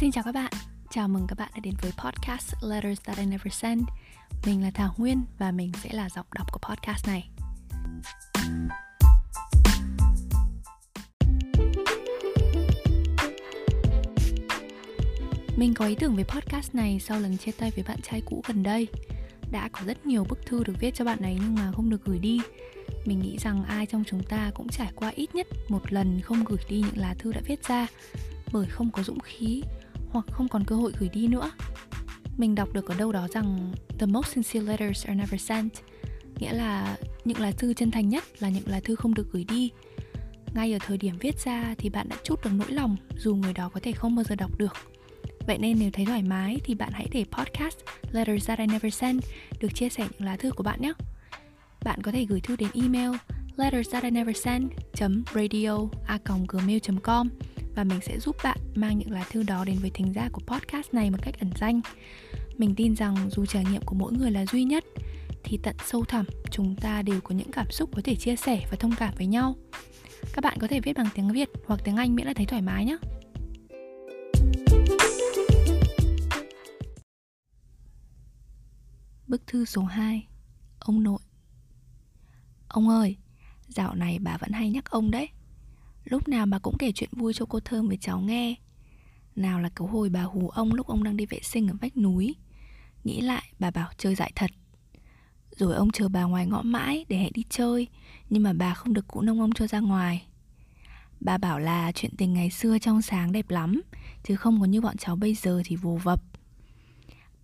Xin chào các bạn, chào mừng các bạn đã đến với podcast Letters That I Never Send. Mình là Thảo Nguyên và mình sẽ là giọng đọc của podcast này. Mình có ý tưởng về podcast này sau lần chia tay với bạn trai cũ gần đây. Đã có rất nhiều bức thư được viết cho bạn ấy nhưng mà không được gửi đi. Mình nghĩ rằng ai trong chúng ta cũng trải qua ít nhất một lần không gửi đi những lá thư đã viết ra. Bởi không có dũng khí hoặc không còn cơ hội gửi đi nữa. Mình đọc được ở đâu đó rằng the most sincere letters are never sent nghĩa là những lá thư chân thành nhất là những lá thư không được gửi đi. Ngay ở thời điểm viết ra thì bạn đã chút được nỗi lòng, dù người đó có thể không bao giờ đọc được. Vậy nên nếu thấy thoải mái thì bạn hãy để podcast letters that I never sent được chia sẻ những lá thư của bạn nhé. Bạn có thể gửi thư đến email letters và mình sẽ giúp bạn mang những lá thư đó đến với thính giả của podcast này một cách ẩn danh. Mình tin rằng dù trải nghiệm của mỗi người là duy nhất thì tận sâu thẳm chúng ta đều có những cảm xúc có thể chia sẻ và thông cảm với nhau. Các bạn có thể viết bằng tiếng Việt hoặc tiếng Anh miễn là thấy thoải mái nhé. Bức thư số 2 Ông nội Ông ơi, dạo này bà vẫn hay nhắc ông đấy Lúc nào bà cũng kể chuyện vui cho cô Thơm với cháu nghe. Nào là cái hồi bà hù ông lúc ông đang đi vệ sinh ở vách núi. Nghĩ lại, bà bảo chơi dại thật. Rồi ông chờ bà ngoài ngõ mãi để hẹn đi chơi, Nhưng mà bà không được cụ nông ông cho ra ngoài. Bà bảo là chuyện tình ngày xưa trong sáng đẹp lắm, Chứ không có như bọn cháu bây giờ thì vồ vập.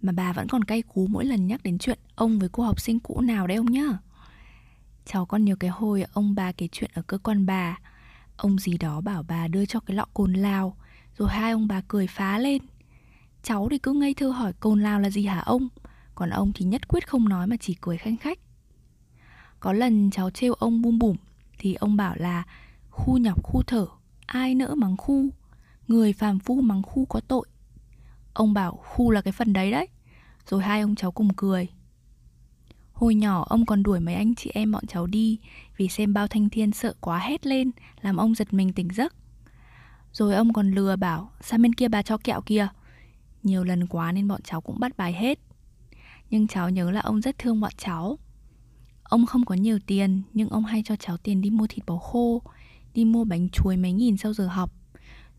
Mà bà vẫn còn cay cú mỗi lần nhắc đến chuyện ông với cô học sinh cũ nào đấy ông nhá. Cháu còn nhớ cái hồi ông bà kể chuyện ở cơ quan bà Ông gì đó bảo bà đưa cho cái lọ cồn lao Rồi hai ông bà cười phá lên. Cháu thì cứ ngây thơ hỏi cồn lao là gì hả ông? Còn ông thì nhất quyết không nói mà chỉ cười khanh khách. Có lần cháu trêu ông bum bủm, Thì ông bảo là, khu nhọc khu thở, Ai nỡ mắng khu? Người phàm phu mắng khu có tội. Ông bảo, khu là cái phần đấy đấy. Rồi hai ông cháu cùng cười. Hồi nhỏ, ông còn đuổi mấy anh chị em bọn cháu đi, Vì xem bao thanh thiên sợ quá hét lên, Làm ông giật mình tỉnh giấc. Rồi ông còn lừa bảo, Sang bên kia bà cho kẹo kìa. Nhiều lần quá nên bọn cháu cũng bắt bài hết. Nhưng cháu nhớ là ông rất thương bọn cháu. Ông không có nhiều tiền, Nhưng ông hay cho cháu tiền đi mua thịt bò khô, Đi mua bánh chuối mấy nghìn sau giờ học.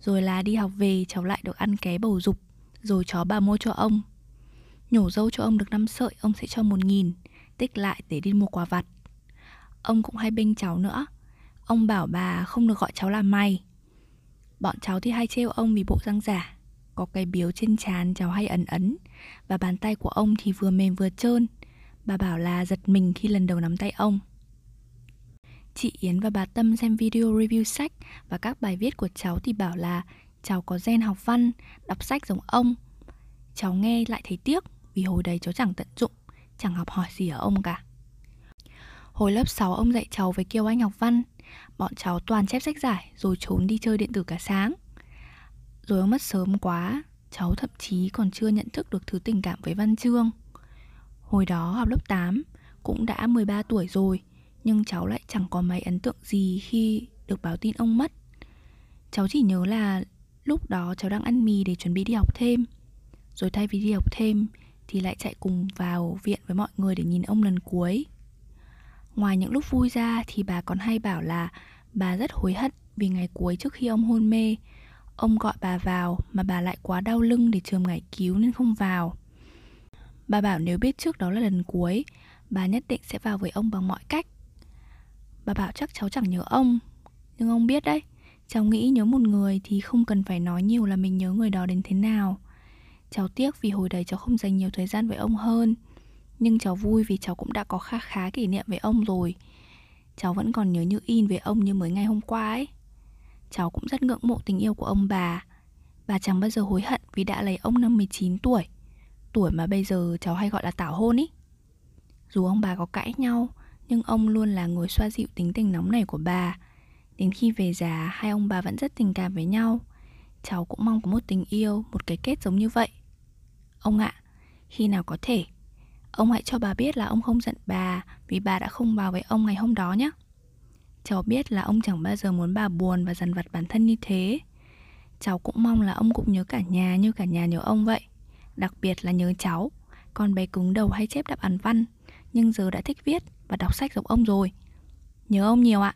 Rồi là đi học về, cháu lại được ăn ké bầu dục, Rồi chó bà mua cho ông. Nhổ dâu cho ông được 5 sợi, Ông sẽ cho một nghìn tích lại để đi mua quà vặt. Ông cũng hay bênh cháu nữa. Ông bảo bà không được gọi cháu là mày. Bọn cháu thì hay trêu ông vì bộ răng giả. Có cái biếu trên trán cháu hay ấn ấn và bàn tay của ông thì vừa mềm vừa trơn. Bà bảo là giật mình khi lần đầu nắm tay ông. Chị Yến và bà Tâm xem video review sách và các bài viết của cháu thì bảo là cháu có gen học văn, đọc sách giống ông. Cháu nghe lại thấy tiếc vì hồi đấy cháu chẳng tận dụng chẳng học hỏi gì ở ông cả. Hồi lớp 6 ông dạy cháu với Kiều Anh học văn. Bọn cháu toàn chép sách giải, rồi trốn đi chơi điện tử cả sáng. Rồi ông mất sớm quá, Cháu thậm chí còn chưa nhận thức được thứ tình cảm với Văn Chương. Hồi đó học lớp 8 Cũng đã 13 tuổi rồi, Nhưng cháu lại chẳng có mấy ấn tượng gì khi được báo tin ông mất. Cháu chỉ nhớ là lúc đó cháu đang ăn mì để chuẩn bị đi học thêm. Rồi thay vì đi học thêm thì lại chạy cùng vào viện với mọi người để nhìn ông lần cuối. Ngoài những lúc vui ra thì bà còn hay bảo là bà rất hối hận vì ngày cuối trước khi ông hôn mê, ông gọi bà vào mà bà lại quá đau lưng để trường ngải cứu nên không vào. Bà bảo nếu biết trước đó là lần cuối, bà nhất định sẽ vào với ông bằng mọi cách. Bà bảo chắc cháu chẳng nhớ ông, nhưng ông biết đấy, cháu nghĩ nhớ một người thì không cần phải nói nhiều là mình nhớ người đó đến thế nào. Cháu tiếc vì hồi đấy cháu không dành nhiều thời gian với ông hơn. Nhưng cháu vui vì cháu cũng đã có khá khá kỷ niệm với ông rồi. Cháu vẫn còn nhớ như in về ông như mới ngày hôm qua ấy. Cháu cũng rất ngưỡng mộ tình yêu của ông bà. Bà chẳng bao giờ hối hận vì đã lấy ông năm 19 tuổi. Tuổi mà bây giờ cháu hay gọi là tảo hôn ý. Dù ông bà có cãi nhau Nhưng ông luôn là người xoa dịu tính tình nóng này của bà. Đến khi về già hai ông bà vẫn rất tình cảm với nhau. Cháu cũng mong có một tình yêu, một cái kết giống như vậy. Ông ạ, khi nào có thể Ông hãy cho bà biết là ông không giận bà Vì bà đã không vào với ông ngày hôm đó nhé. Cháu biết là ông chẳng bao giờ muốn bà buồn và dằn vặt bản thân như thế. Cháu cũng mong là ông cũng nhớ cả nhà như cả nhà nhớ ông vậy. Đặc biệt là nhớ cháu Con bé cứng đầu hay chép đáp án văn Nhưng giờ đã thích viết và đọc sách giống ông rồi. Nhớ ông nhiều ạ.